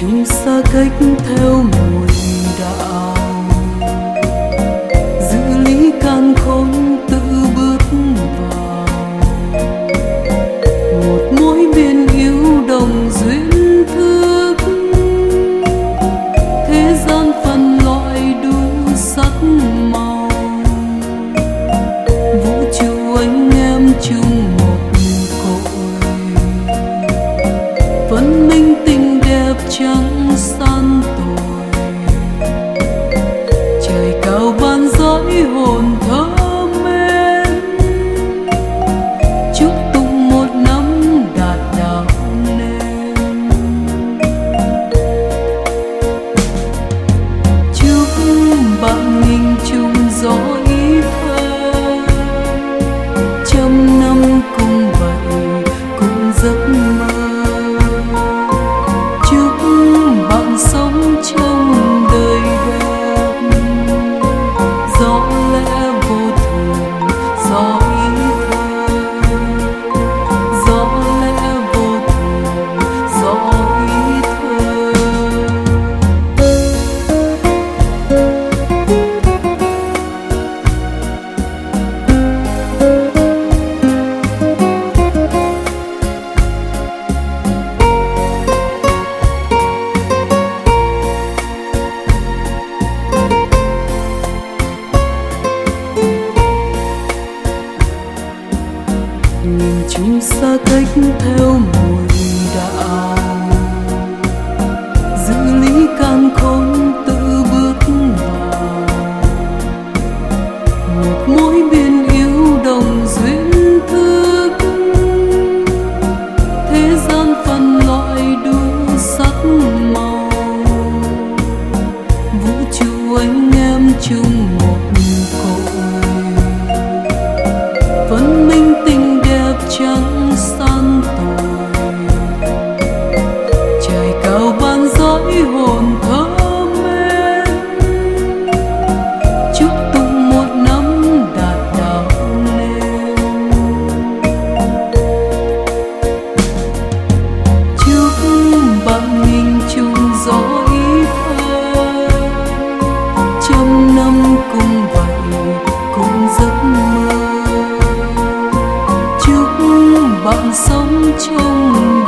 chúng xa cách theo mùa chung xa cách theo mùi đạo giữ lý càng khôn tự bước vào. Một mối biên yêu đồng duyên thức. Thế gian phân loại đủ sắc màu. Vũ trụ anh em chung một cõi 将 bọn sống chung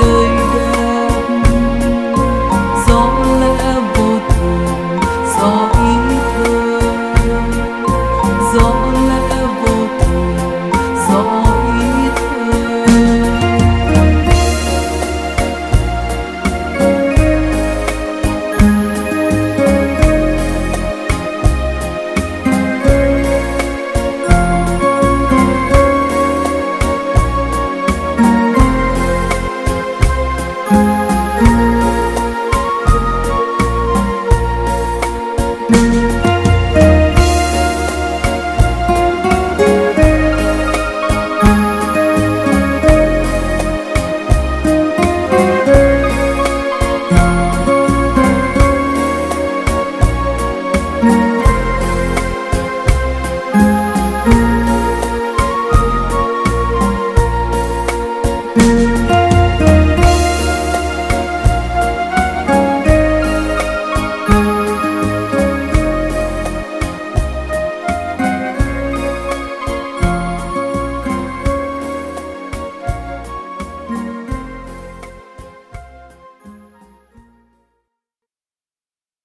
you